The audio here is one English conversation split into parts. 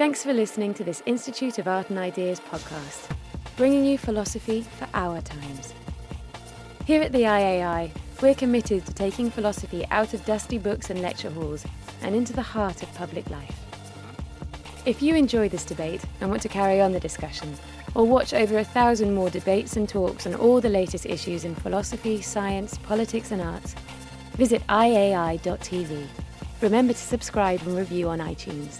Thanks for listening to this Institute of Art and Ideas podcast, bringing you philosophy for our times. Here at the IAI, we're committed to taking philosophy out of dusty books and lecture halls and into the heart of public life. If you enjoy this debate and want to carry on the discussion, or watch over a thousand more debates and talks on all the latest issues in philosophy, science, politics, and arts, visit iai.tv. Remember to subscribe and review on iTunes.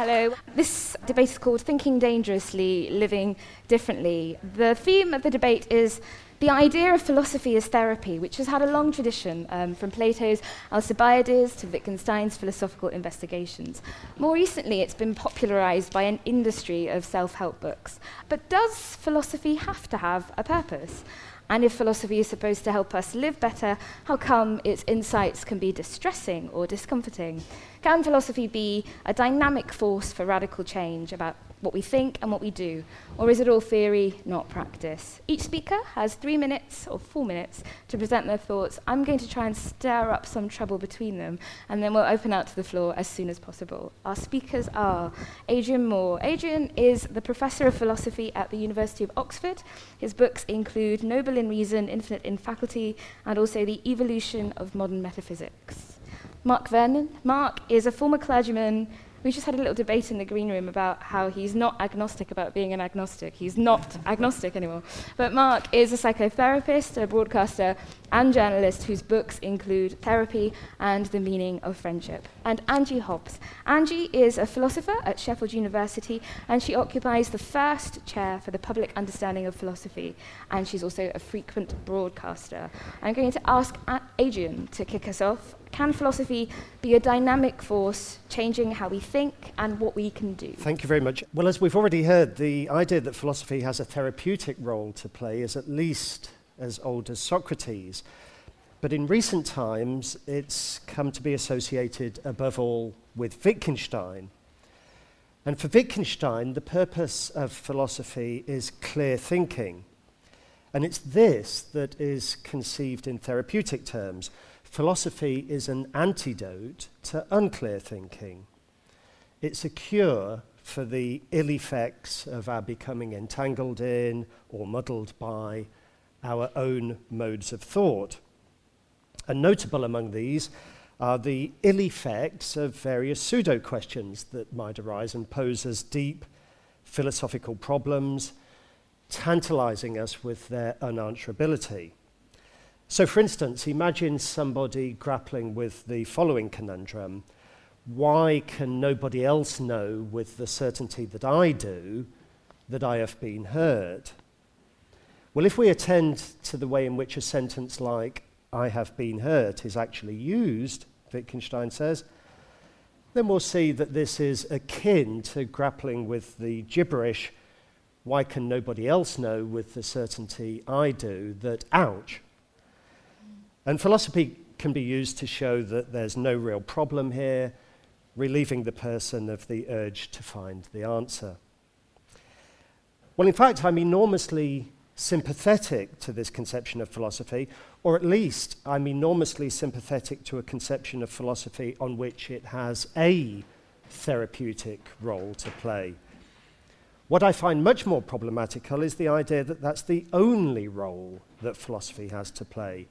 Hello. This debate is called Thinking Dangerously, Living Differently. The theme of the debate is the idea of philosophy as therapy, which has had a long tradition um, from Plato's Alcibiades to Wittgenstein's philosophical investigations. More recently, it's been popularized by an industry of self help books. But does philosophy have to have a purpose? And if philosophy is supposed to help us live better, how come its insights can be distressing or discomforting? Can philosophy be a dynamic force for radical change about what we think and what we do? Or is it all theory, not practice? Each speaker has three minutes or four minutes to present their thoughts. I'm going to try and stir up some trouble between them, and then we'll open out to the floor as soon as possible. Our speakers are Adrian Moore. Adrian is the professor of philosophy at the University of Oxford. His books include Noble in Reason, Infinite in Faculty, and also The Evolution of Modern Metaphysics. Mark Vernon. Mark is a former clergyman we just had a little debate in the green room about how he's not agnostic about being an agnostic. He's not agnostic anymore. But Mark is a psychotherapist, a broadcaster, and journalist whose books include Therapy and The Meaning of Friendship. And Angie Hobbs. Angie is a philosopher at Sheffield University, and she occupies the first chair for the public understanding of philosophy. And she's also a frequent broadcaster. I'm going to ask Adrian to kick us off can philosophy be a dynamic force changing how we think and what we can do? Thank you very much. Well, as we've already heard, the idea that philosophy has a therapeutic role to play is at least as old as Socrates. But in recent times, it's come to be associated above all with Wittgenstein. And for Wittgenstein, the purpose of philosophy is clear thinking. And it's this that is conceived in therapeutic terms philosophy is an antidote to unclear thinking. It's a cure for the ill effects of our becoming entangled in or muddled by our own modes of thought. And notable among these are the ill effects of various pseudo questions that might arise and pose as deep philosophical problems, tantalizing us with their unanswerability. So, for instance, imagine somebody grappling with the following conundrum Why can nobody else know with the certainty that I do that I have been hurt? Well, if we attend to the way in which a sentence like, I have been hurt, is actually used, Wittgenstein says, then we'll see that this is akin to grappling with the gibberish, why can nobody else know with the certainty I do that, ouch, and philosophy can be used to show that there's no real problem here, relieving the person of the urge to find the answer. Well, in fact, I'm enormously sympathetic to this conception of philosophy, or at least I'm enormously sympathetic to a conception of philosophy on which it has a therapeutic role to play. What I find much more problematical is the idea that that's the only role that philosophy has to play.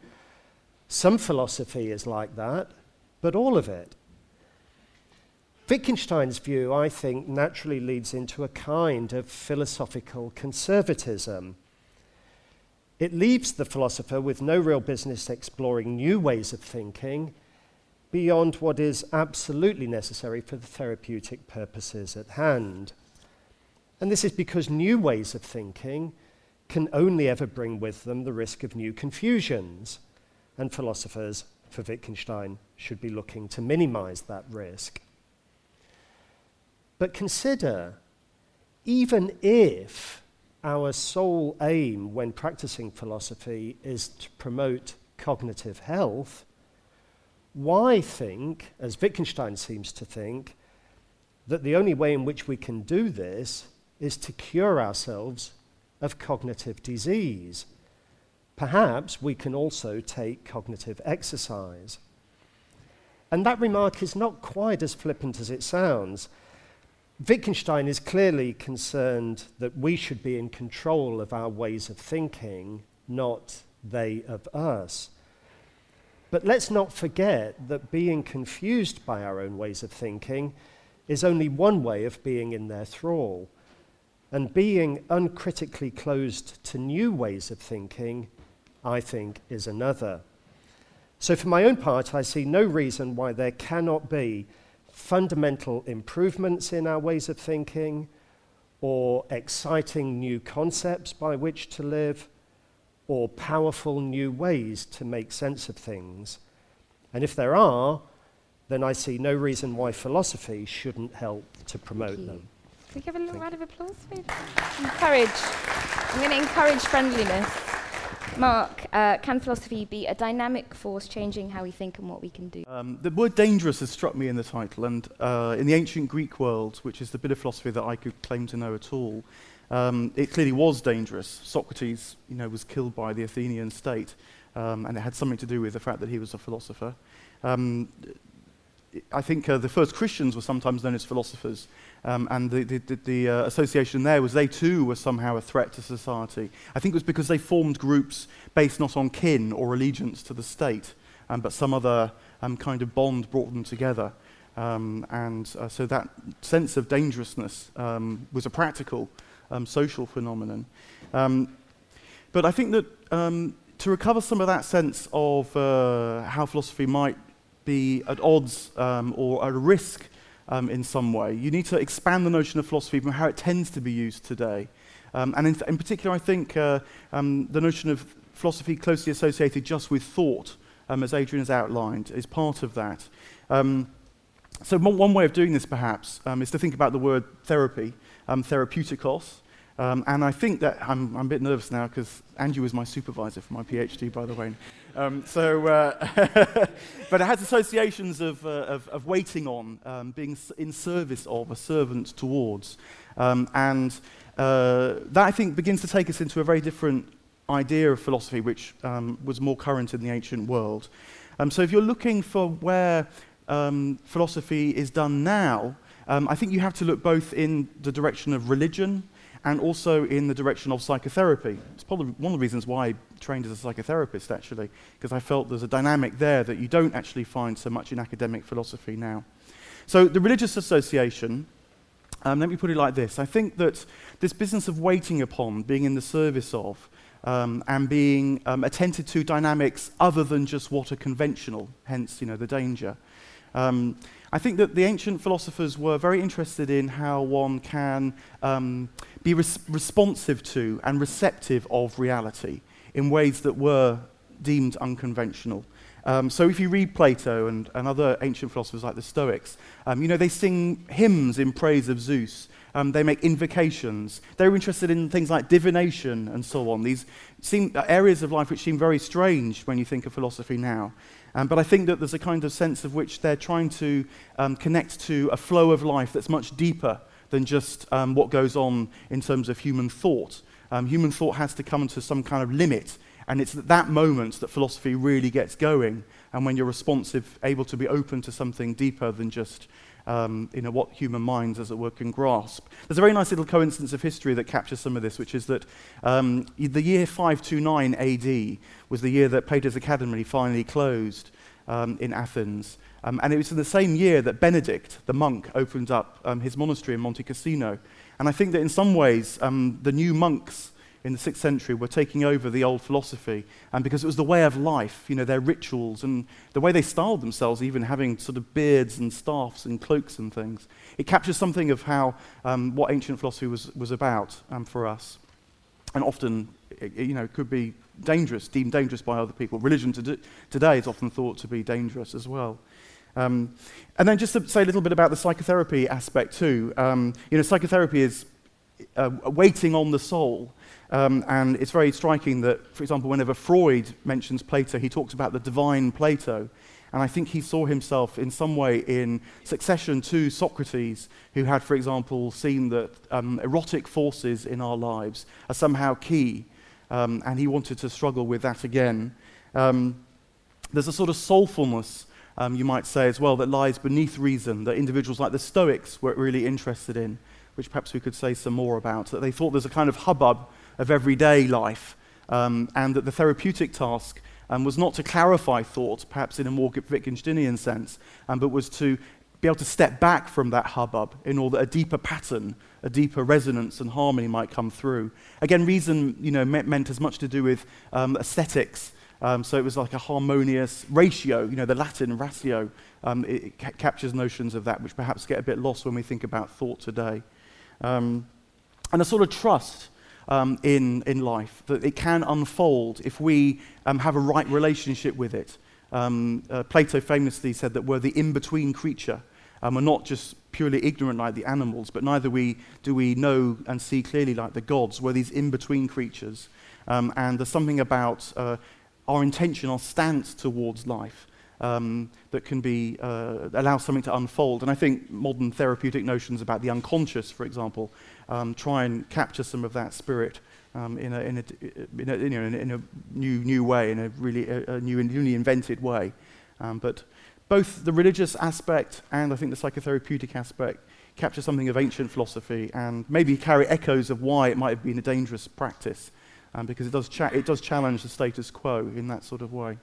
Some philosophy is like that, but all of it. Wittgenstein's view, I think, naturally leads into a kind of philosophical conservatism. It leaves the philosopher with no real business exploring new ways of thinking beyond what is absolutely necessary for the therapeutic purposes at hand. And this is because new ways of thinking can only ever bring with them the risk of new confusions and philosophers for Wittgenstein should be looking to minimize that risk. But consider, even if our sole aim when practicing philosophy is to promote cognitive health, why think, as Wittgenstein seems to think, that the only way in which we can do this is to cure ourselves of cognitive disease? Perhaps we can also take cognitive exercise. And that remark is not quite as flippant as it sounds. Wittgenstein is clearly concerned that we should be in control of our ways of thinking, not they of us. But let's not forget that being confused by our own ways of thinking is only one way of being in their thrall. And being uncritically closed to new ways of thinking I think, is another. So, for my own part, I see no reason why there cannot be fundamental improvements in our ways of thinking or exciting new concepts by which to live or powerful new ways to make sense of things. And if there are, then I see no reason why philosophy shouldn't help to promote them. Can we give a little Thank round of applause, please? Encourage. I'm going to encourage friendliness. Mark, uh, can philosophy be a dynamic force changing how we think and what we can do? Um, the word dangerous has struck me in the title, and uh, in the ancient Greek world, which is the bit of philosophy that I could claim to know at all, um, it clearly was dangerous. Socrates, you know, was killed by the Athenian state, um, and it had something to do with the fact that he was a philosopher. Um, I think uh, the first Christians were sometimes known as philosophers, um, and the, the, the, uh, association there was they too were somehow a threat to society. I think it was because they formed groups based not on kin or allegiance to the state, um, but some other um, kind of bond brought them together. Um, and uh, so that sense of dangerousness um, was a practical um, social phenomenon. but I think that to recover some of that sense of uh, how philosophy might be at odds um, or at risk um, in some way. You need to expand the notion of philosophy from how it tends to be used today. Um, and in, in, particular, I think uh, um, the notion of philosophy closely associated just with thought, um, as Adrian has outlined, is part of that. Um, so, one, way of doing this, perhaps, is to think about the word therapy, therapeutikos. Um, and I think that I'm, I'm a bit nervous now because Andrew was my supervisor for my PhD, by the way. Um, so, uh, but it has associations of, uh, of, of, waiting on, um, being in service of, a servant towards. Um, and uh, that, I think, begins to take us into a very different idea of philosophy, which um, was more current in the ancient world. Um, so, if you're looking for where philosophy is done now, I think you have to look both in the direction of religion and also in the direction of psychotherapy. It's probably one of the reasons why I trained as a psychotherapist, actually, because I felt there's a dynamic there that you don't actually find so much in academic philosophy now. So, the religious association, um, let me put it like this I think that this business of waiting upon, being in the service of, um, and being um, attended to dynamics other than just what are conventional, hence, you know, the danger. Um, I think that the ancient philosophers were very interested in how one can um, be res- responsive to and receptive of reality in ways that were deemed unconventional. Um, so if you read Plato and, and, other ancient philosophers like the Stoics, um, you know, they sing hymns in praise of Zeus. Um, they make invocations. They were interested in things like divination and so on. These seem uh, areas of life which seem very strange when you think of philosophy now. Um, but I think that there's a kind of sense of which they're trying to um, connect to a flow of life that's much deeper than just um, what goes on in terms of human thought. Um, human thought has to come to some kind of limit, and it's at that moment that philosophy really gets going, and when you're responsive, able to be open to something deeper than just um, you know, what human minds, as it were, can grasp. There's a very nice little coincidence of history that captures some of this, which is that um, the year 529 AD was the year that Plato's Academy finally closed um, in Athens. Um, and it was in the same year that Benedict, the monk, opened up um, his monastery in Monte Cassino. And I think that in some ways, um, the new monks in the 6th century were taking over the old philosophy, and because it was the way of life, you know, their rituals and the way they styled themselves, even having sort of beards and staffs and cloaks and things. It captures something of how um, what ancient philosophy was, was about um, for us. And often it, it, you know, could be dangerous, deemed dangerous by other people. Religion to today is often thought to be dangerous as well. Um, and then just to say a little bit about the psychotherapy aspect too. Um, you know, psychotherapy is uh, waiting on the soul. Um, and it's very striking that, for example, whenever Freud mentions Plato, he talks about the divine Plato. And I think he saw himself in some way in succession to Socrates, who had, for example, seen that um, erotic forces in our lives are somehow key. Um, and he wanted to struggle with that again. Um, there's a sort of soulfulness, um, you might say, as well, that lies beneath reason that individuals like the Stoics were really interested in, which perhaps we could say some more about. That they thought there's a kind of hubbub of everyday life, um, and that the therapeutic task um, was not to clarify thoughts, perhaps in a more Wittgensteinian sense, um, but was to be able to step back from that hubbub in order that a deeper pattern, a deeper resonance and harmony might come through. Again, reason you know, meant, meant as much to do with um, aesthetics. Um, so it was like a harmonious ratio, you know, the Latin ratio. Um, it, it ca- captures notions of that, which perhaps get a bit lost when we think about thought today. Um, and a sort of trust um, in, in life, that it can unfold if we um, have a right relationship with it. Um, uh, Plato famously said that we're the in between creature. Um, we're not just purely ignorant like the animals, but neither we, do we know and see clearly like the gods. We're these in between creatures. Um, and there's something about uh, our intention, our stance towards life. Um, that can be uh, allow something to unfold. And I think modern therapeutic notions about the unconscious, for example, um, try and capture some of that spirit um, in, a, in, a, in, a, in, a, new, new way, in a really a, new newly invented way. Um, but both the religious aspect and I think the psychotherapeutic aspect capture something of ancient philosophy and maybe carry echoes of why it might have been a dangerous practice, um, because it does, cha- it does challenge the status quo in that sort of way.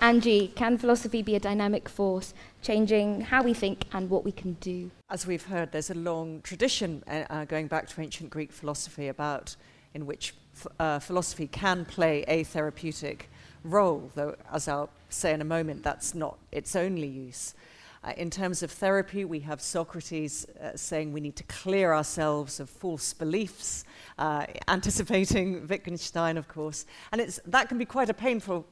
Angie, can philosophy be a dynamic force, changing how we think and what we can do? As we've heard, there's a long tradition uh, uh, going back to ancient Greek philosophy about in which f- uh, philosophy can play a therapeutic role, though, as I'll say in a moment, that's not its only use. Uh, in terms of therapy, we have Socrates uh, saying we need to clear ourselves of false beliefs, uh, anticipating Wittgenstein, of course. And it's, that can be quite a painful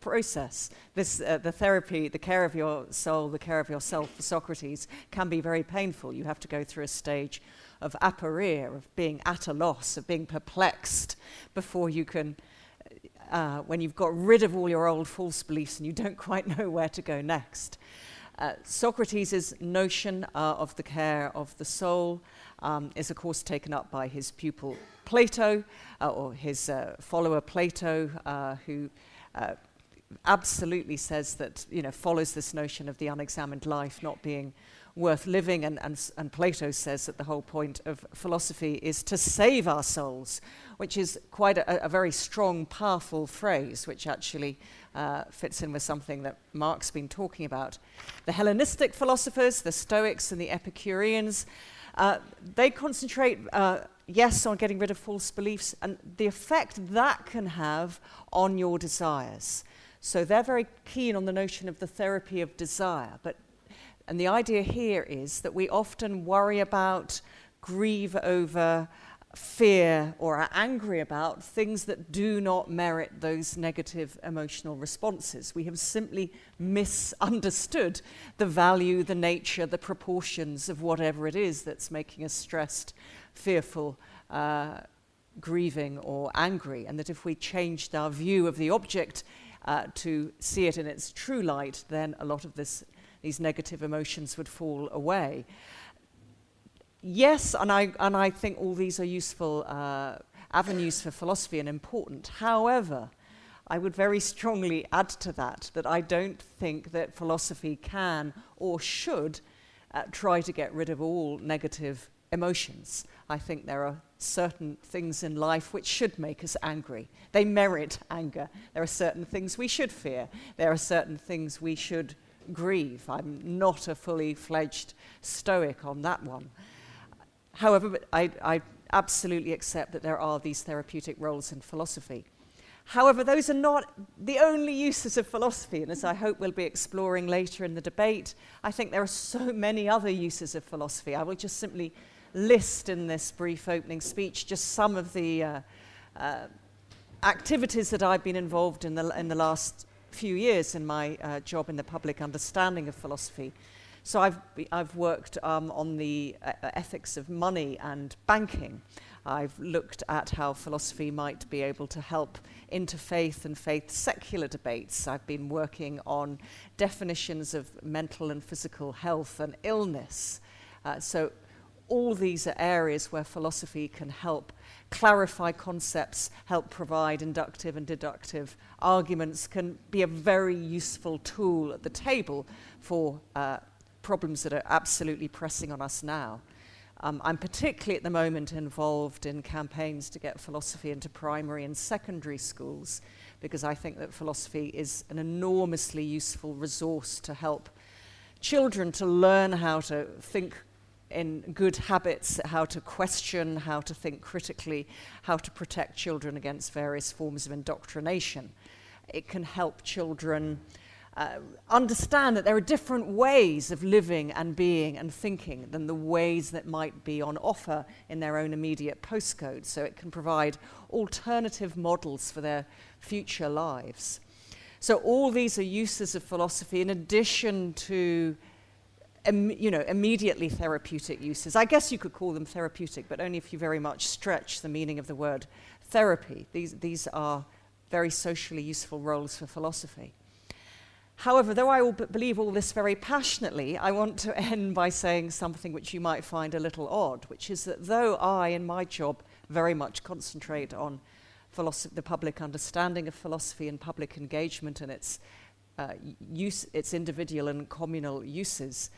process. This, uh, the therapy, the care of your soul, the care of yourself for Socrates can be very painful. You have to go through a stage of aporia, of being at a loss, of being perplexed before you can, uh, when you've got rid of all your old false beliefs and you don't quite know where to go next. Uh, Socrates' notion uh, of the care of the soul um, is, of course, taken up by his pupil Plato, uh, or his uh, follower Plato, uh, who absolutely says that, you know, follows this notion of the unexamined life not being worth living. And, and, and Plato says that the whole point of philosophy is to save our souls, which is quite a, a very strong, powerful phrase, which actually uh, fits in with something that Mark's been talking about. The Hellenistic philosophers, the Stoics and the Epicureans, uh, they concentrate, uh, yes, on getting rid of false beliefs and the effect that can have on your desires. So they're very keen on the notion of the therapy of desire. But, and the idea here is that we often worry about, grieve over, fear, or are angry about things that do not merit those negative emotional responses. We have simply misunderstood the value, the nature, the proportions of whatever it is that's making us stressed, fearful, uh, grieving, or angry. And that if we changed our view of the object, uh, to see it in its true light, then a lot of this, these negative emotions would fall away. Yes, and I, and I think all these are useful uh, avenues for philosophy and important. However, I would very strongly add to that that I don't think that philosophy can or should uh, try to get rid of all negative emotions. I think there are certain things in life which should make us angry. They merit anger. There are certain things we should fear. There are certain things we should grieve. I'm not a fully fledged Stoic on that one. However, I, I absolutely accept that there are these therapeutic roles in philosophy. However, those are not the only uses of philosophy, and as I hope we'll be exploring later in the debate, I think there are so many other uses of philosophy. I will just simply list in this brief opening speech just some of the uh, uh, activities that I've been involved in the, in the last few years in my uh, job in the public understanding of philosophy. So I've, I've worked um, on the uh, ethics of money and banking. I've looked at how philosophy might be able to help interfaith and faith secular debates. I've been working on definitions of mental and physical health and illness. Uh, so all these are areas where philosophy can help clarify concepts, help provide inductive and deductive arguments, can be a very useful tool at the table for uh, problems that are absolutely pressing on us now. Um, I'm particularly at the moment involved in campaigns to get philosophy into primary and secondary schools because I think that philosophy is an enormously useful resource to help children to learn how to think in good habits, how to question, how to think critically, how to protect children against various forms of indoctrination. It can help children uh, understand that there are different ways of living and being and thinking than the ways that might be on offer in their own immediate postcode. So it can provide alternative models for their future lives. So all these are uses of philosophy in addition to Im, you know, immediately therapeutic uses. I guess you could call them therapeutic, but only if you very much stretch the meaning of the word therapy. These, these are very socially useful roles for philosophy. However, though I b- believe all this very passionately, I want to end by saying something which you might find a little odd, which is that though I, in my job, very much concentrate on the public understanding of philosophy and public engagement and its uh, use, its individual and communal uses,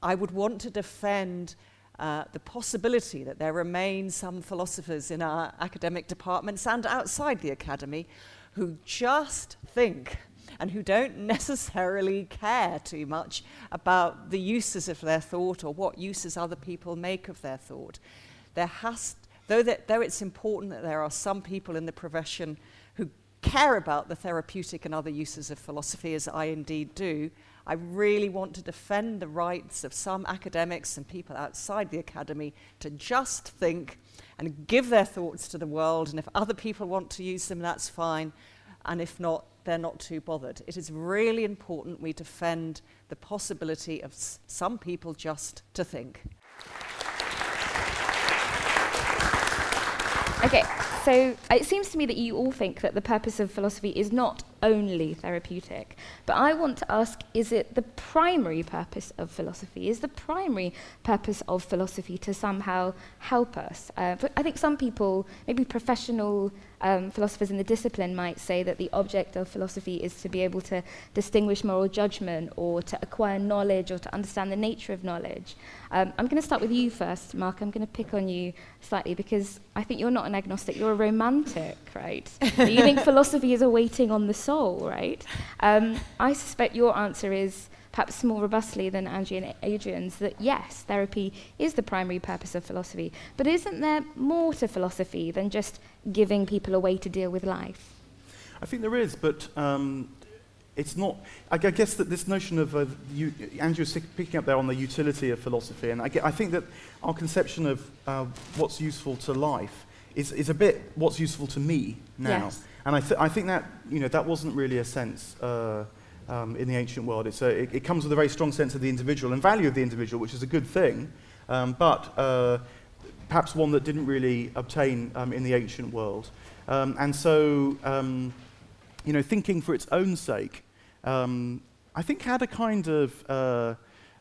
I would want to defend uh, the possibility that there remain some philosophers in our academic departments and outside the academy who just think and who don't necessarily care too much about the uses of their thought or what uses other people make of their thought. There has, though, that, though it's important that there are some people in the profession who care about the therapeutic and other uses of philosophy, as I indeed do, I really want to defend the rights of some academics and people outside the academy to just think and give their thoughts to the world. And if other people want to use them, that's fine. And if not, they're not too bothered. It is really important we defend the possibility of s- some people just to think. Okay, so it seems to me that you all think that the purpose of philosophy is not only therapeutic. But I want to ask is it the primary purpose of philosophy? Is the primary purpose of philosophy to somehow help us? Uh, I think some people, maybe professional um, philosophers in the discipline, might say that the object of philosophy is to be able to distinguish moral judgment or to acquire knowledge or to understand the nature of knowledge. Um, I'm going to start with you first, Mark. I'm going to pick on you slightly because I think you're not an agnostic, you're a romantic, right? you think philosophy is a waiting on the soul, right? Um, I suspect your answer is perhaps more robustly than Angie and Adrian's that yes, therapy is the primary purpose of philosophy. But isn't there more to philosophy than just giving people a way to deal with life? I think there is, but um, it's not. I, guess that this notion of uh, you, Andrew's picking up there on the utility of philosophy, and I, I think that our conception of uh, what's useful to life is, is a bit what's useful to me now. Yes. And I, th- I think that, you know, that wasn't really a sense uh, um, in the ancient world. It's a, it, it, comes with a very strong sense of the individual and value of the individual, which is a good thing, um, but uh, perhaps one that didn't really obtain um, in the ancient world. Um, and so, um, you know, thinking for its own sake, um, I think had a kind of uh,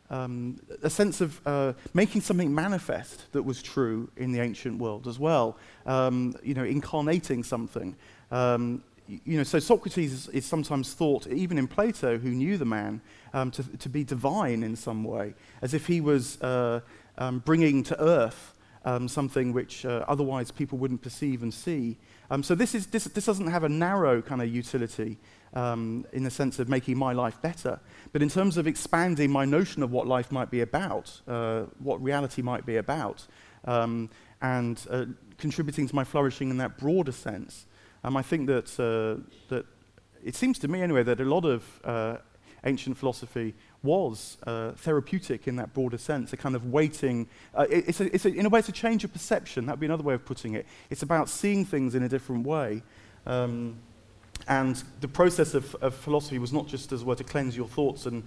um, a sense of uh, making something manifest that was true in the ancient world as well. Um, you know, incarnating something. Um, you know, so Socrates is, is, sometimes thought, even in Plato, who knew the man, um, to, to, be divine in some way, as if he was uh, um, bringing to earth um, something which uh, otherwise people wouldn't perceive and see. So this, is, this, this, doesn't have a narrow kind of utility um, in the sense of making my life better, but in terms of expanding my notion of what life might be about, uh, what reality might be about, um, and uh, contributing to my flourishing in that broader sense. Um, I think that, uh, that it seems to me, anyway, that a lot of uh, ancient philosophy was uh, therapeutic in that broader sense, a kind of waiting. Uh, it, it's, a, it's a, in a way, it's a change of perception. That would be another way of putting it. It's about seeing things in a different way. Um, and the process of, of, philosophy was not just as were, to cleanse your thoughts and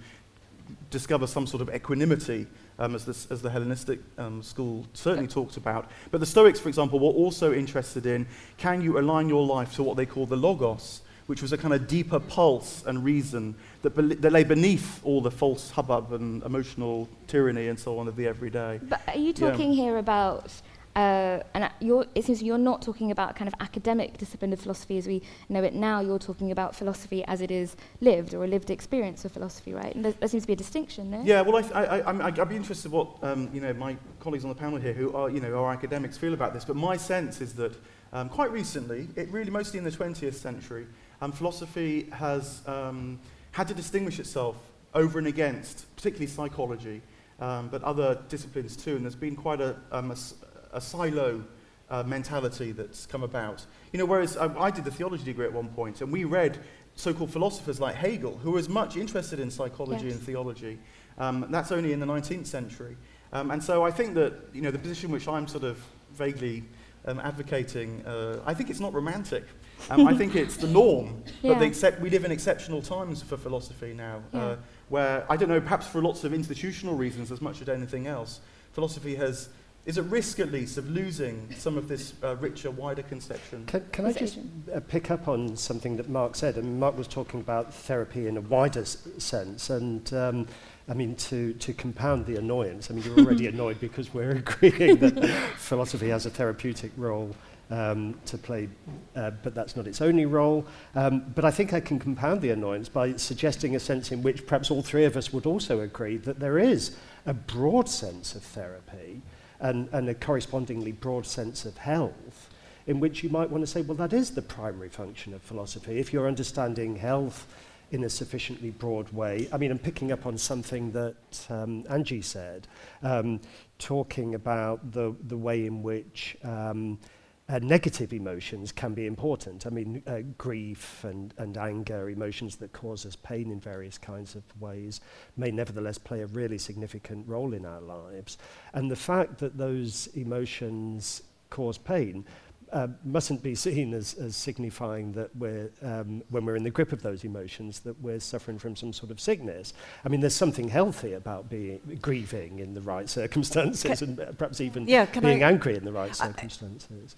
discover some sort of equanimity, um, as, this, as, the Hellenistic um, school certainly talked about. But the Stoics, for example, were also interested in can you align your life to what they call the logos, which was a kind of deeper pulse and reason that, be- that lay beneath all the false hubbub and emotional tyranny and so on of the everyday. But are you talking yeah. here about uh, and it seems you're not talking about kind of academic discipline of philosophy as we know it now. You're talking about philosophy as it is lived, or a lived experience of philosophy, right? And there, there seems to be a distinction there. Yeah, well, I, I, I, I'd be interested what um, you know my colleagues on the panel here, who are you know are academics, feel about this. But my sense is that um, quite recently, it really mostly in the 20th century, um, philosophy has um, had to distinguish itself over and against, particularly psychology, um, but other disciplines too. And there's been quite a, um, a a silo uh, mentality that's come about. You know, whereas I, I did the theology degree at one point, and we read so-called philosophers like Hegel, who was much interested in psychology yes. and theology. Um, that's only in the 19th century. Um, and so I think that, you know, the position which I'm sort of vaguely um, advocating, uh, I think it's not romantic. Um, I think it's the norm. yeah. But accept, we live in exceptional times for philosophy now, yeah. uh, where, I don't know, perhaps for lots of institutional reasons as much as anything else, philosophy has is at risk, at least, of losing some of this uh, richer, wider conception. Can, can I just uh, pick up on something that Mark said? And Mark was talking about therapy in a wider s- sense. And um, I mean, to, to compound the annoyance, I mean, you're already annoyed because we're agreeing that philosophy has a therapeutic role um, to play, uh, but that's not its only role. Um, but I think I can compound the annoyance by suggesting a sense in which perhaps all three of us would also agree that there is a broad sense of therapy and, and a correspondingly broad sense of health, in which you might want to say, well, that is the primary function of philosophy. If you're understanding health in a sufficiently broad way, I mean, I'm picking up on something that um, Angie said, um, talking about the, the way in which um, uh, negative emotions can be important. I mean, uh, grief and, and anger, emotions that cause us pain in various kinds of ways, may nevertheless play a really significant role in our lives. And the fact that those emotions cause pain uh, mustn't be seen as, as signifying that we're, um, when we're in the grip of those emotions, that we're suffering from some sort of sickness. I mean, there's something healthy about being grieving in the right circumstances, can and perhaps even yeah, being I, angry in the right circumstances.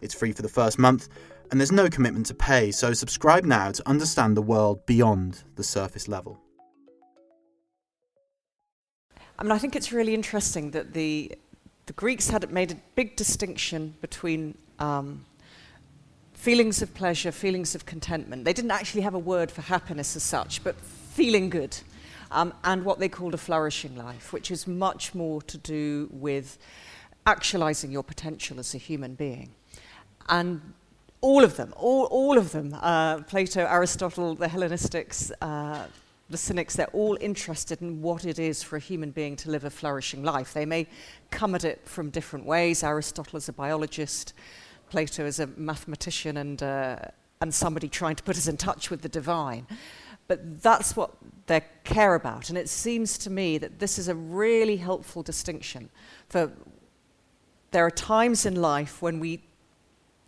It's free for the first month, and there's no commitment to pay, so subscribe now to understand the world beyond the surface level. I mean, I think it's really interesting that the, the Greeks had made a big distinction between um, feelings of pleasure, feelings of contentment. They didn't actually have a word for happiness as such, but feeling good. Um, and what they called a flourishing life, which is much more to do with actualizing your potential as a human being. And all of them, all, all of them, uh, Plato, Aristotle, the Hellenistics, uh, the Cynics, they're all interested in what it is for a human being to live a flourishing life. They may come at it from different ways. Aristotle is a biologist, Plato is a mathematician, and, uh, and somebody trying to put us in touch with the divine. But that's what they care about. And it seems to me that this is a really helpful distinction. For there are times in life when we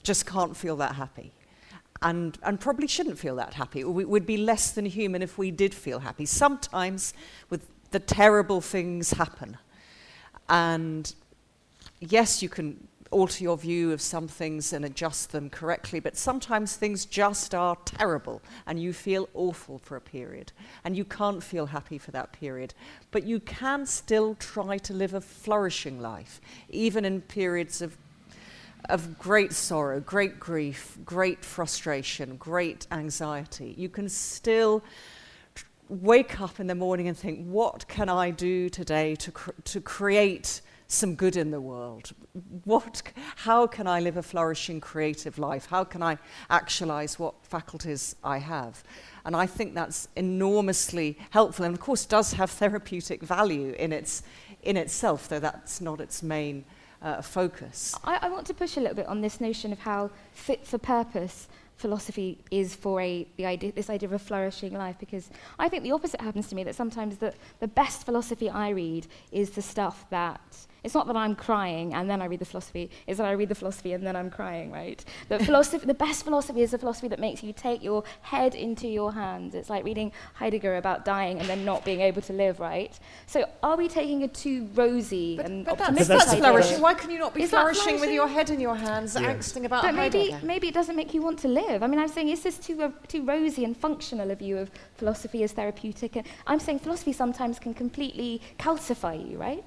just can't feel that happy. And, and probably shouldn't feel that happy. We would be less than human if we did feel happy. Sometimes with the terrible things happen. And yes, you can alter your view of some things and adjust them correctly, but sometimes things just are terrible and you feel awful for a period and you can't feel happy for that period. But you can still try to live a flourishing life, even in periods of of great sorrow, great grief, great frustration, great anxiety, you can still wake up in the morning and think, what can I do today to, cr- to create some good in the world? What, how can I live a flourishing creative life? How can I actualize what faculties I have? And I think that's enormously helpful and, of course, does have therapeutic value in, its, in itself, though that's not its main uh, focus. I, I want to push a little bit on this notion of how fit for purpose philosophy is for a, the idea, this idea of a flourishing life because I think the opposite happens to me that sometimes the, the best philosophy I read is the stuff that it's not that I'm crying and then I read the philosophy, it's that I read the philosophy and then I'm crying, right? The, philosophy, the best philosophy is a philosophy that makes you take your head into your hands. It's like reading Heidegger about dying and then not being able to live, right? So are we taking a too rosy But, and but that's, optimistic that's idea? flourishing. Why can you not be Is that flourishing with your head in your hands, Yeah. angsting about But maybe, Heidegger? maybe it doesn't make you want to live. I mean, I'm saying, is this too, uh, too rosy and functional a view of philosophy as therapeutic? And I'm saying philosophy sometimes can completely calcify you, right?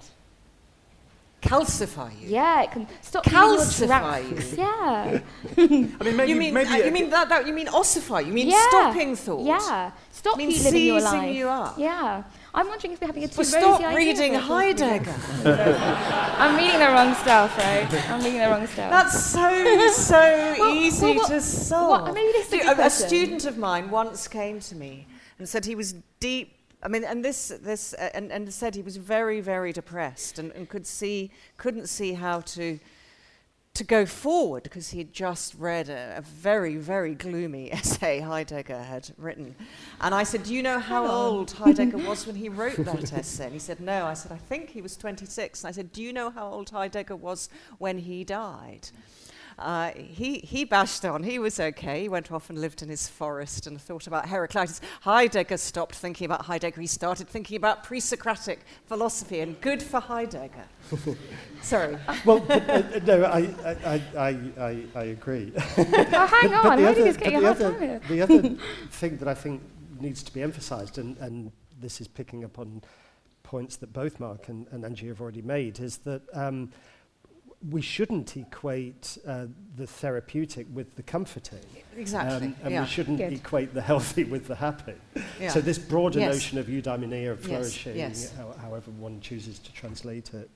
Calcify you. Yeah, it can stop you Calcify tracks. you. Yeah. I mean, maybe, you mean maybe uh, you mean that, that you mean ossify? You mean yeah. stopping thought? Yeah. Stop mean you living your seizing life. you up. Yeah. I'm wondering if we're having a too Well, rosy stop idea reading. Heidegger. I'm reading the wrong stuff, right? I'm reading the wrong stuff. That's so so Well, easy well, what- to solve. what- maybe this is a a, a student of mine once came to me and said he was deep. I mean, and this this uh, and, and said he was very very depressed and, and could see couldn't see how to to go forward because he had just read a, a very, very gloomy essay Heidegger had written. And I said, Do you know how old Heidegger was when he wrote that essay? And he said, No. I said, I think he was 26. And I said, Do you know how old Heidegger was when he died? Uh, he, he bashed on. He was okay. He went off and lived in his forest and thought about Heraclitus. Heidegger stopped thinking about Heidegger. He started thinking about pre Socratic philosophy, and good for Heidegger. Sorry. Well, but, uh, no, I, I, I, I, I agree. oh, hang But on. the Heidegger's other, getting but a the other, the other thing that I think needs to be emphasised, and, and this is picking up on points that both Mark and, and Angie have already made, is that um, we shouldn't equate uh, the therapeutic with the comforting. Exactly. Um, and yeah. we shouldn't Good. equate the healthy with the happy. yeah. So this broader Yes. notion of eudaimonia, of Yes, flourishing, yes. how, however one chooses to translate it,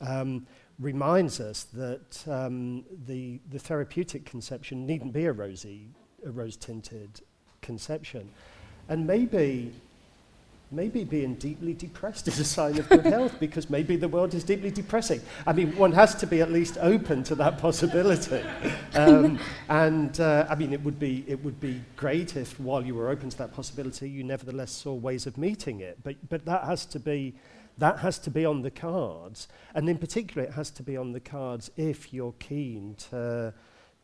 um, reminds us that um, the, the therapeutic conception needn't be a rosy, a rose-tinted conception. And maybe, maybe being deeply depressed is a sign of good health because maybe the world is deeply depressing. I mean, one has to be at least open to that possibility. Um, and uh, I mean, it would be it would be great if, while you were open to that possibility, you nevertheless saw ways of meeting it. But but that has to be. That has to be on the cards, and in particular, it has to be on the cards if you're keen to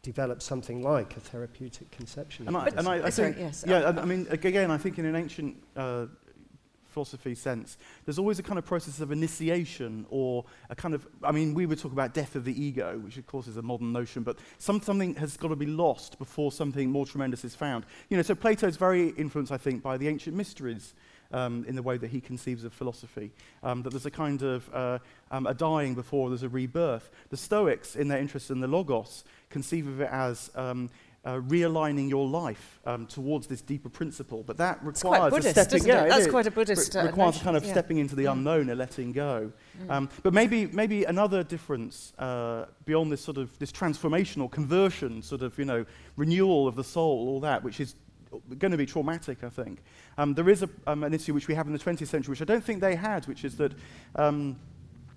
develop something like a therapeutic conception. And I, and I, I sorry, think, yes. yeah, I, I mean, again, I think in an ancient uh, philosophy sense, there's always a kind of process of initiation or a kind of, I mean, we would talk about death of the ego, which of course is a modern notion, but some, something has got to be lost before something more tremendous is found. You know, so Plato's very influenced, I think, by the ancient mysteries. Um, in the way that he conceives of philosophy, um, that there's a kind of uh, um, a dying before there's a rebirth. The Stoics, in their interest in the logos, conceive of it as um, uh, realigning your life um, towards this deeper principle. But that requires a stepping. yeah. That's quite a Buddhist. Re- requires notion, kind of yeah. stepping into the Mm. unknown and letting go. Um, but maybe, maybe another difference uh, beyond this sort of this transformational conversion, sort of you know renewal of the soul, all that, which is going to be traumatic, I think. Um, there is a, um, an issue which we have in the 20th century, which I don't think they had, which is that um,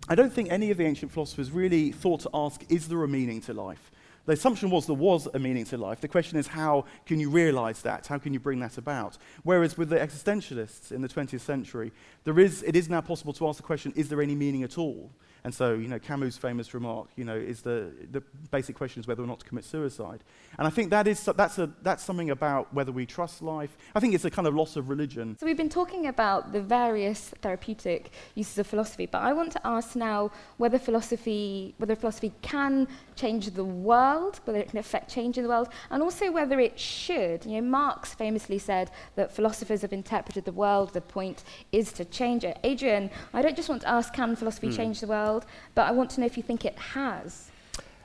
I don't think any of the ancient philosophers really thought to ask, is there a meaning to life? The assumption was there was a meaning to life. The question is, how can you realize that? How can you bring that about? Whereas with the existentialists in the 20th century, there is, it is now possible to ask the question, is there any meaning at all? And so, you know, Camus' famous remark, you know, is the, the basic question is whether or not to commit suicide. And I think that is, that's, a, that's something about whether we trust life. I think it's a kind of loss of religion. So we've been talking about the various therapeutic uses of philosophy, but I want to ask now whether philosophy, whether philosophy can change the world, whether it can affect change in the world, and also whether it should. You know, Marx famously said that philosophers have interpreted the world. The point is to change it. Adrian, I don't just want to ask, can philosophy hmm. change the world, but I want to know if you think it has.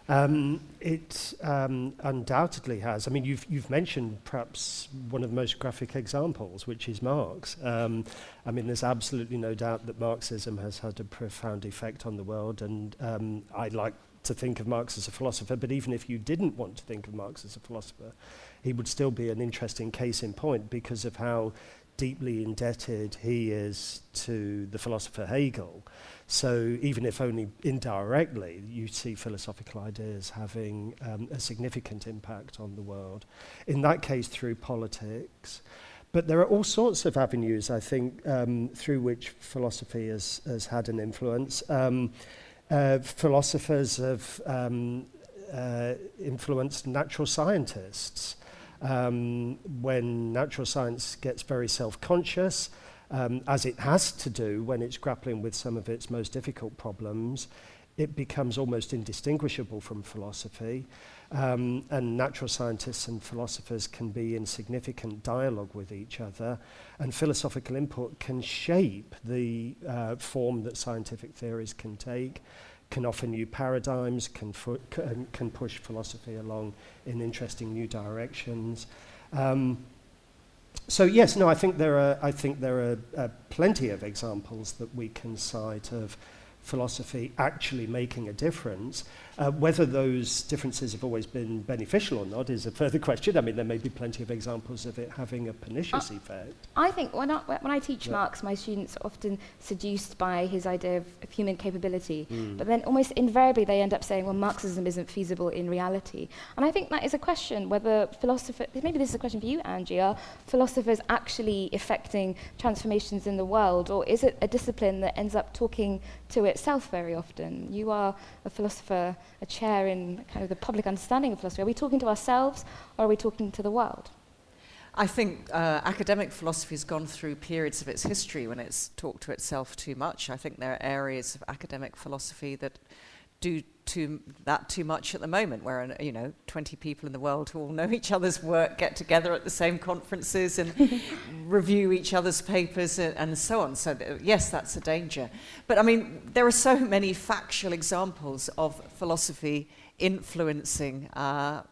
Um, it um, undoubtedly has. I mean, you've, you've mentioned perhaps one of the most graphic examples, which is Marx. Um, I mean, there's absolutely no doubt that Marxism has had a profound effect on the world, and um, I like to think of Marx as a philosopher, but even if you didn't want to think of Marx as a philosopher, he would still be an interesting case in point because of how deeply indebted he is to the philosopher Hegel. So even if only indirectly, you see philosophical ideas having um, a significant impact on the world. In that case, through politics. But there are all sorts of avenues, I think, um, through which philosophy has, has had an influence. Um, uh, philosophers have um, uh, influenced natural scientists. Um, when natural science gets very self-conscious, um, as it has to do when it's grappling with some of its most difficult problems, it becomes almost indistinguishable from philosophy. Um, and natural scientists and philosophers can be in significant dialogue with each other, and philosophical input can shape the uh, form that scientific theories can take, can offer new paradigms, can, can push philosophy along in interesting new directions. Um, So yes, no, I think there are, I think there are uh, plenty of examples that we can cite of philosophy actually making a difference. Uh, whether those differences have always been beneficial or not is a further question. I mean, there may be plenty of examples of it having a pernicious uh, effect. I think when I, when I teach yeah. Marx, my students are often seduced by his idea of, of human capability, mm. but then almost invariably they end up saying, well, Marxism isn't feasible in reality. And I think that is a question whether philosophers, maybe this is a question for you, Angie, are philosophers actually effecting transformations in the world, or is it a discipline that ends up talking to itself very often? You are a philosopher a chair in kind of the public understanding of philosophy? Are we talking to ourselves or are we talking to the world? I think uh, academic philosophy has gone through periods of its history when it's talked to itself too much. I think there are areas of academic philosophy that do too, that too much at the moment, where you know 20 people in the world who all know each other's work get together at the same conferences and review each other's papers and, and so on. So th- yes, that's a danger. But I mean, there are so many factual examples of philosophy influencing uh,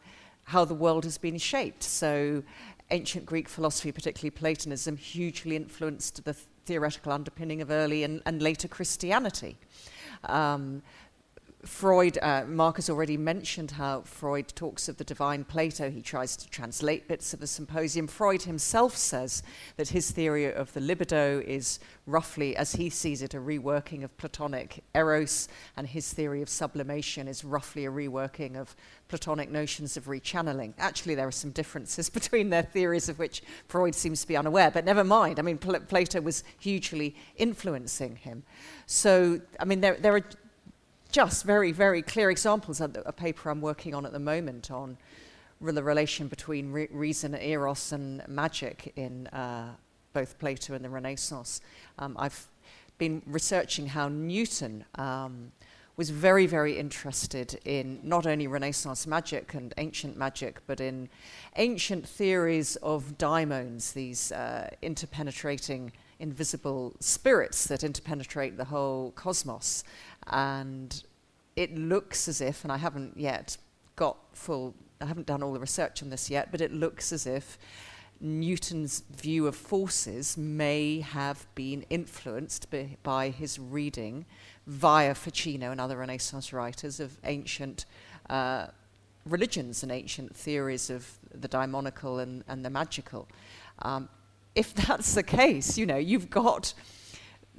how the world has been shaped. So ancient Greek philosophy, particularly Platonism, hugely influenced the th- theoretical underpinning of early and, and later Christianity. Um, Freud, uh, Mark has already mentioned how Freud talks of the divine Plato. He tries to translate bits of the symposium. Freud himself says that his theory of the libido is roughly, as he sees it, a reworking of Platonic eros, and his theory of sublimation is roughly a reworking of Platonic notions of rechanneling. Actually, there are some differences between their theories of which Freud seems to be unaware, but never mind. I mean, Pl- Plato was hugely influencing him. So, I mean, there, there are just very, very clear examples. A, a paper I'm working on at the moment on the relation between re- reason, eros, and magic in uh, both Plato and the Renaissance. Um, I've been researching how Newton um, was very, very interested in not only Renaissance magic and ancient magic, but in ancient theories of daimons, these uh, interpenetrating invisible spirits that interpenetrate the whole cosmos. And it looks as if, and I haven't yet got full, I haven't done all the research on this yet, but it looks as if Newton's view of forces may have been influenced by, by his reading via Ficino and other Renaissance writers of ancient uh, religions and ancient theories of the daimonical and, and the magical. Um, if that's the case, you know, you've got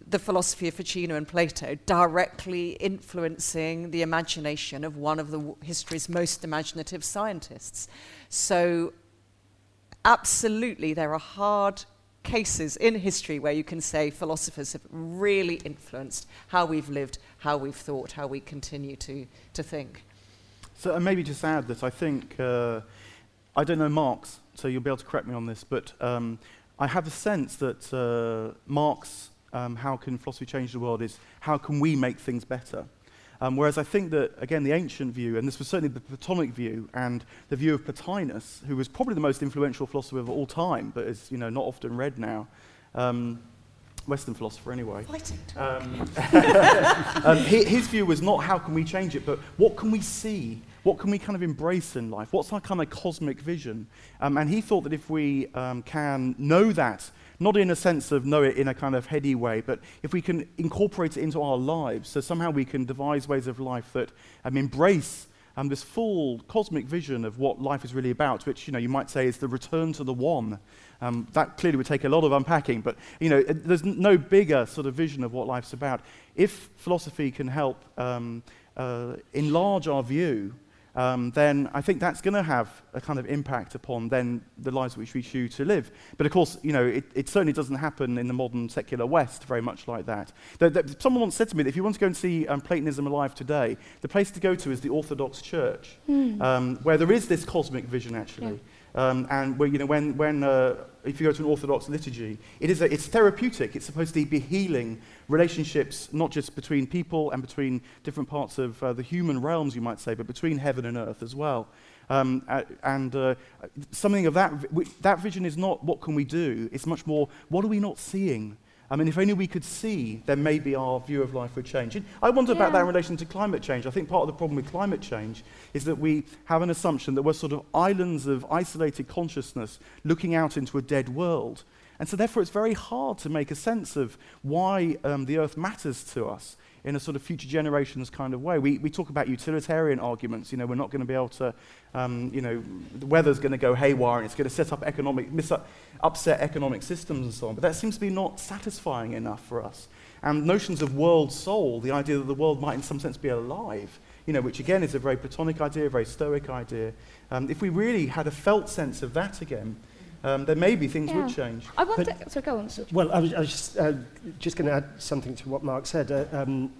the philosophy of Ficino and Plato directly influencing the imagination of one of the history's most imaginative scientists. So, absolutely, there are hard cases in history where you can say philosophers have really influenced how we've lived, how we've thought, how we continue to, to think. So, and maybe just add that I think, uh, I don't know Marx, so you'll be able to correct me on this, but um, I have a sense that uh, Marx, um, how can philosophy change the world, is how can we make things better? Um, whereas I think that, again, the ancient view, and this was certainly the Platonic view, and the view of Plotinus, who was probably the most influential philosopher of all time, but is you know, not often read now, um, Western philosopher anyway. Um, um, hi- his view was not how can we change it, but what can we see? What can we kind of embrace in life? What's our kind of cosmic vision? Um, and he thought that if we um, can know that, not in a sense of know it in a kind of heady way, but if we can incorporate it into our lives, so somehow we can devise ways of life that um, embrace um, this full cosmic vision of what life is really about, which you know you might say is the return to the one. Um, that clearly would take a lot of unpacking, but you know there's no bigger sort of vision of what life's about. If philosophy can help um, uh, enlarge our view, um, then I think that's going to have a kind of impact upon then the lives which we choose to live. But of course, you know, it, it certainly doesn't happen in the modern secular West very much like that. The, the, someone once said to me that if you want to go and see um, Platonism alive today, the place to go to is the Orthodox Church, um, where there is this cosmic vision actually. Um, and where, you know, when, when uh, if you go to an Orthodox liturgy, it is a, it's therapeutic. It's supposed to be healing relationships, not just between people and between different parts of uh, the human realms, you might say, but between heaven and earth as well. Um, and uh, something of that, that vision is not what can we do, it's much more what are we not seeing? I mean, if only we could see, then maybe our view of life would change. And I wonder about that in relation to climate change. I think part of the problem with climate change is that we have an assumption that we're sort of islands of isolated consciousness looking out into a dead world. And so, therefore, it's very hard to make a sense of why um, the earth matters to us in a sort of future generations kind of way. We, we talk about utilitarian arguments. You know, we're not going to be able to, um, you know, the weather's going to go haywire and it's going to set up economic, mis- upset economic systems and so on. But that seems to be not satisfying enough for us. And notions of world soul, the idea that the world might in some sense be alive, you know, which again is a very Platonic idea, a very Stoic idea. Um, if we really had a felt sense of that again, um, then maybe things would change. I want But- to. So go on. Well, I was, I was just, uh, just going to add something to what Mark said, uh, um,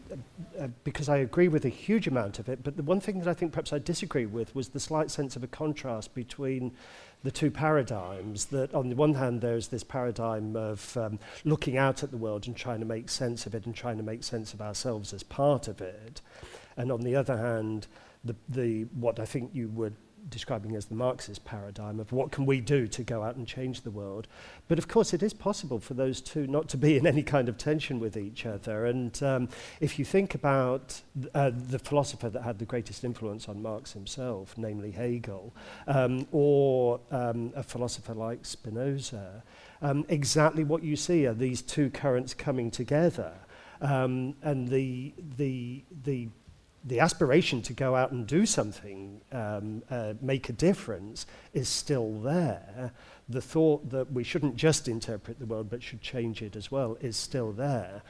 uh, because I agree with a huge amount of it. But the one thing that I think perhaps I disagree with was the slight sense of a contrast between the two paradigms. That on the one hand, there's this paradigm of um, looking out at the world and trying to make sense of it and trying to make sense of ourselves as part of it. And on the other hand, the, the what I think you were describing as the Marxist paradigm of what can we do to go out and change the world. But of course, it is possible for those two not to be in any kind of tension with each other. And um, if you think about th- uh, the philosopher that had the greatest influence on Marx himself, namely Hegel, um, or um, a philosopher like Spinoza, um, exactly what you see are these two currents coming together. Um, and the, the, the the aspiration to go out and do something, um, uh, make a difference, is still there. The thought that we shouldn't just interpret the world but should change it as well is still there.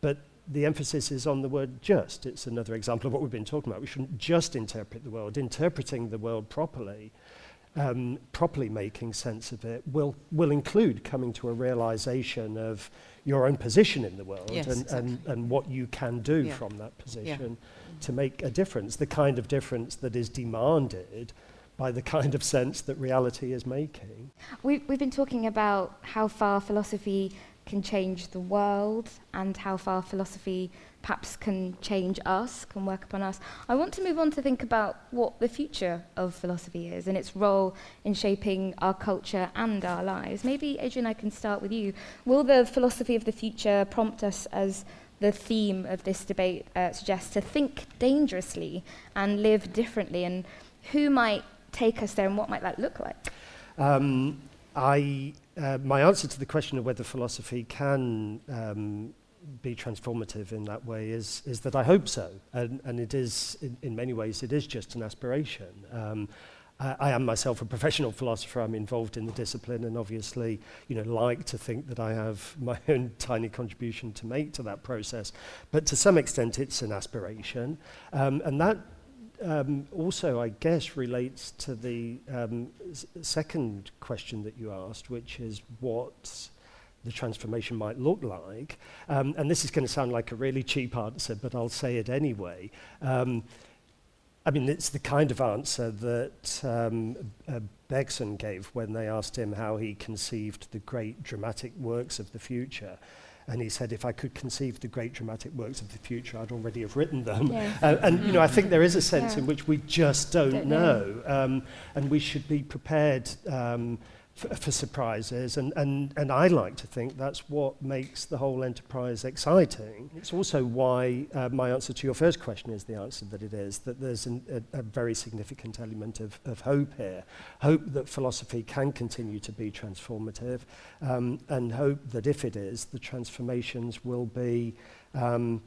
But the emphasis is on the word just. It's another example of what we've been talking about. We shouldn't just interpret the world. Interpreting the world properly, um, properly making sense of it, will, will include coming to a realization of your own position in the world Yes, and, exactly. and, and what you can do Yeah. from that position to make a difference, the kind of difference that is demanded by the kind of sense that reality is making. We've, we've been talking about how far philosophy can change the world and how far philosophy perhaps can change us, can work upon us. I want to move on to think about what the future of philosophy is and its role in shaping our culture and our lives. Maybe, Adrian, I can start with you. Will the philosophy of the future prompt us as the theme of this debate uh, suggests to think dangerously and live differently. And who might take us there and what might that look like? Um, I, uh, my answer to the question of whether philosophy can um, be transformative in that way is, is that I hope so. And, and it is, in, in many ways, it is just an aspiration. Um, I, I am myself a professional philosopher. I'm involved in the discipline and obviously, you know, like to think that I have my own tiny contribution to make to that process. But to some extent, it's an aspiration. Um, and that um, also, I guess, relates to the um, s- second question that you asked, which is what the transformation might look like. Um, and this is going to sound like a really cheap answer, but I'll say it anyway. Um, I mean, it's the kind of answer that um, uh, Bergson gave when they asked him how he conceived the great dramatic works of the future. And he said, if I could conceive the great dramatic works of the future, I'd already have written them. Yes. Uh, and, mm. you know, I think there is a sense yeah. in which we just don't, don't know. know. Um, and we should be prepared um, for, for surprises, and, and, and I like to think that's what makes the whole enterprise exciting. It's also why uh, my answer to your first question is the answer that it is, that there's an, a, a very significant element of, of hope here. Hope that philosophy can continue to be transformative, um, and hope that if it is, the transformations will be um,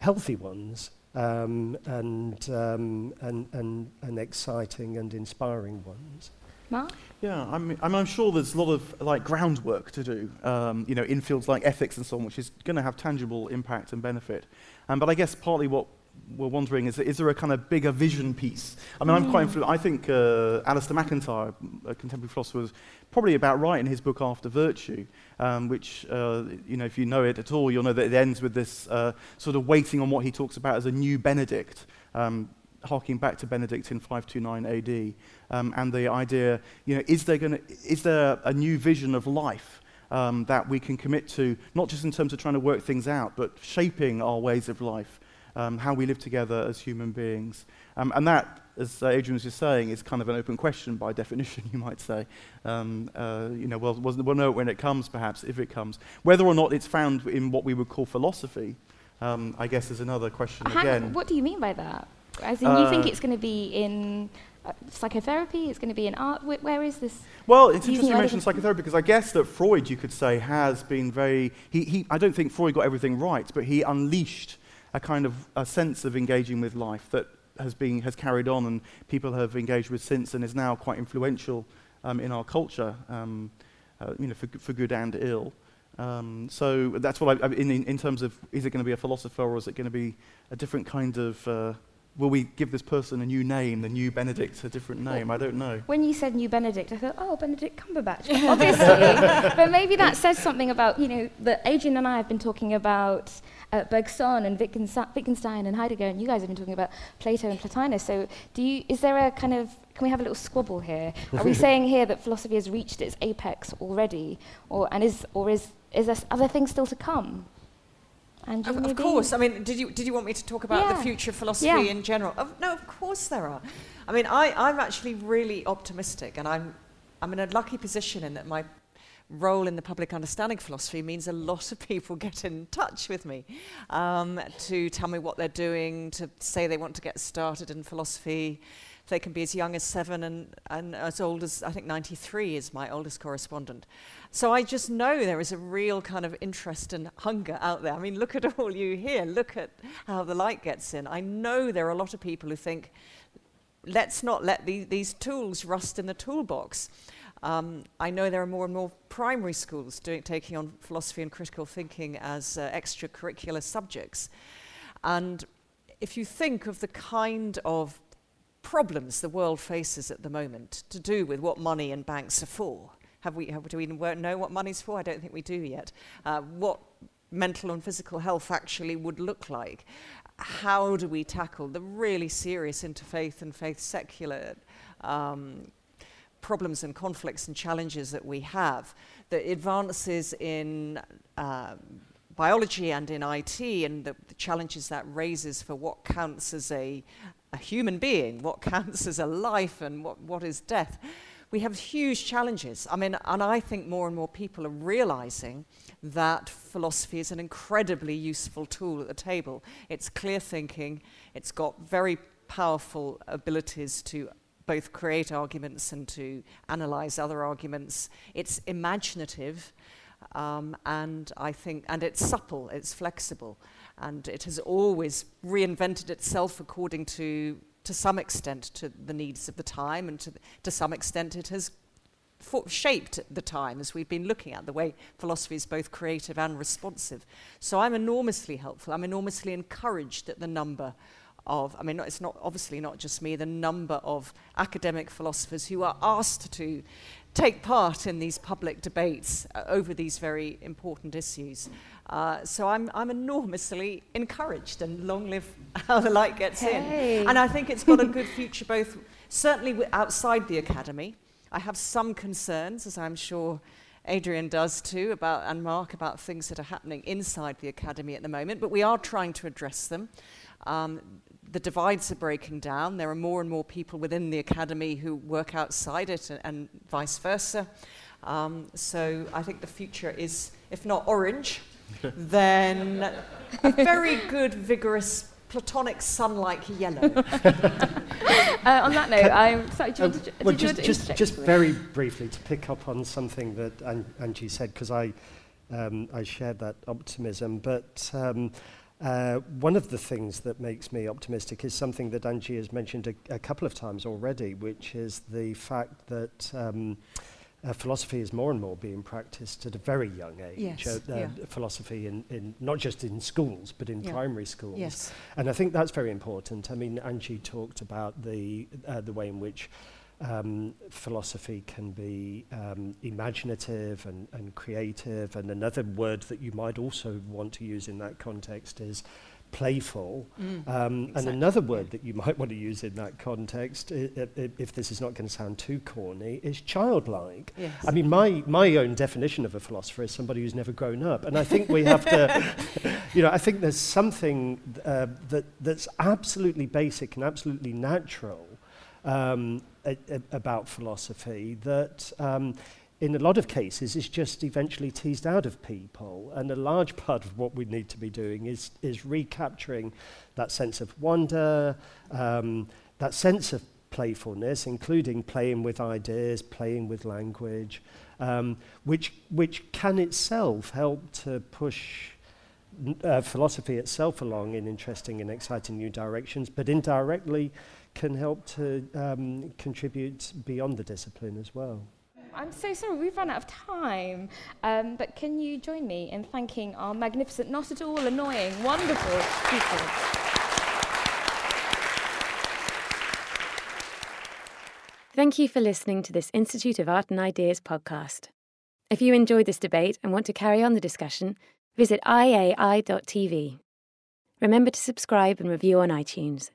healthy ones um, and, um, and, and, and exciting and inspiring ones. Mark? Yeah, I'm, I'm, I'm sure there's a lot of like groundwork to do, um, you know, in fields like ethics and so on, which is going to have tangible impact and benefit. Um, but I guess partly what we're wondering is, is there a kind of bigger vision piece? I mean, mm. I'm quite influ- I think uh, Alasdair MacIntyre, a contemporary philosopher, was probably about right in his book After Virtue, um, which, uh, you know, if you know it at all, you'll know that it ends with this uh, sort of waiting on what he talks about as a new Benedict. Um, harking back to Benedict in 529 AD, um, and the idea, you know, is there, gonna, is there a new vision of life um, that we can commit to, not just in terms of trying to work things out, but shaping our ways of life, um, how we live together as human beings? Um, and that, as uh, Adrian was just saying, is kind of an open question by definition, you might say. Um, uh, you know, we'll, we'll know it when it comes, perhaps, if it comes. Whether or not it's found in what we would call philosophy, um, I guess, is another question again. What do you mean by that? As in, uh, you think it's going to be in uh, psychotherapy? It's going to be in art? Wh- where is this? Well, it's interesting you mention psychotherapy because I guess that Freud, you could say, has been very. He, he, I don't think Freud got everything right, but he unleashed a kind of a sense of engaging with life that has been has carried on and people have engaged with since and is now quite influential um, in our culture, um, uh, you know, for, for good and ill. Um, so that's what I, in, in terms of is it going to be a philosopher or is it going to be a different kind of uh, will we give this person a new name, the new Benedict a different name? I don't know. When you said new Benedict, I thought, oh, Benedict Cumberbatch, obviously. but maybe that says something about, you know, that Adrian and I have been talking about uh, Bergson and Wittgenstein and Heidegger, and you guys have been talking about Plato and Plotinus. So, do you, is there a kind of can we have a little squabble here? Are we saying here that philosophy has reached its apex already, or and is or is is there other things still to come? Andrew, of, of course. I mean, did you, did you want me to talk about yeah. the future of philosophy yeah. in general? no, of course there are. I mean, I, I'm actually really optimistic, and I'm, I'm in a lucky position in that my role in the public understanding of philosophy means a lot of people get in touch with me um, to tell me what they're doing, to say they want to get started in philosophy. They can be as young as seven and, and as old as, I think, 93 is my oldest correspondent. So I just know there is a real kind of interest and hunger out there. I mean, look at all you here. Look at how the light gets in. I know there are a lot of people who think, let's not let the, these tools rust in the toolbox. Um, I know there are more and more primary schools doing, taking on philosophy and critical thinking as uh, extracurricular subjects. And if you think of the kind of problems the world faces at the moment to do with what money and banks are for, have we, have, do we know what money's for? I don't think we do yet. Uh, what mental and physical health actually would look like. How do we tackle the really serious interfaith and faith secular um, problems and conflicts and challenges that we have? The advances in uh, biology and in IT and the, the, challenges that raises for what counts as a, a human being, what counts as a life, and what, what is death we have huge challenges. I mean, and I think more and more people are realizing that philosophy is an incredibly useful tool at the table. It's clear thinking, it's got very powerful abilities to both create arguments and to analyze other arguments. It's imaginative, um, and I think, and it's supple, it's flexible, and it has always reinvented itself according to to some extent to the needs of the time, and to, to some extent it has shaped the time as we've been looking at the way philosophy is both creative and responsive. So I'm enormously helpful. I'm enormously encouraged at the number of, I mean, it's not obviously not just me, the number of academic philosophers who are asked to take part in these public debates uh, over these very important issues. Uh, so I'm, I'm enormously encouraged, and long live how the light gets hey. in. And I think it's got a good future, both certainly outside the academy. I have some concerns, as I'm sure Adrian does too, about and Mark about things that are happening inside the academy at the moment, but we are trying to address them. Um, the divides are breaking down. There are more and more people within the academy who work outside it, and, and vice versa. Um, so I think the future is, if not orange, then a very good, vigorous, platonic sun-like yellow. uh, on that note, I'm sorry. Do you, Um, want to- well, did you just, want to just, just very briefly to pick up on something that An- Angie said, because I, um, I shared that optimism. But um, uh, one of the things that makes me optimistic is something that Angie has mentioned a, a couple of times already, which is the fact that. Um, uh, philosophy is more and more being practiced at a very young age. Yes, uh, uh, yeah. Philosophy in, in not just in schools but in yeah. primary schools. Yes. And I think that's very important. I mean, Angie talked about the uh, the way in which um, philosophy can be um, imaginative and, and creative. And another word that you might also want to use in that context is playful. Mm. Um, And another word that you might want to use in that context, i- i- if this is not going to sound too corny, is childlike. Yes. I mean, my, my own definition of a philosopher is somebody who's never grown up. And I think we have to, you know, I think there's something uh, that, that's absolutely basic and absolutely natural um, a, a, about philosophy that um, in a lot of cases is just eventually teased out of people. And a large part of what we need to be doing is, is recapturing that sense of wonder, um, that sense of playfulness, including playing with ideas, playing with language, um, which, which can itself help to push uh, philosophy itself along in interesting and exciting new directions, but indirectly can help to um, contribute beyond the discipline as well. I'm so sorry, we've run out of time. Um, but can you join me in thanking our magnificent, not at all annoying, wonderful people? Thank you for listening to this Institute of Art and Ideas podcast. If you enjoyed this debate and want to carry on the discussion, visit iai.tv. Remember to subscribe and review on iTunes.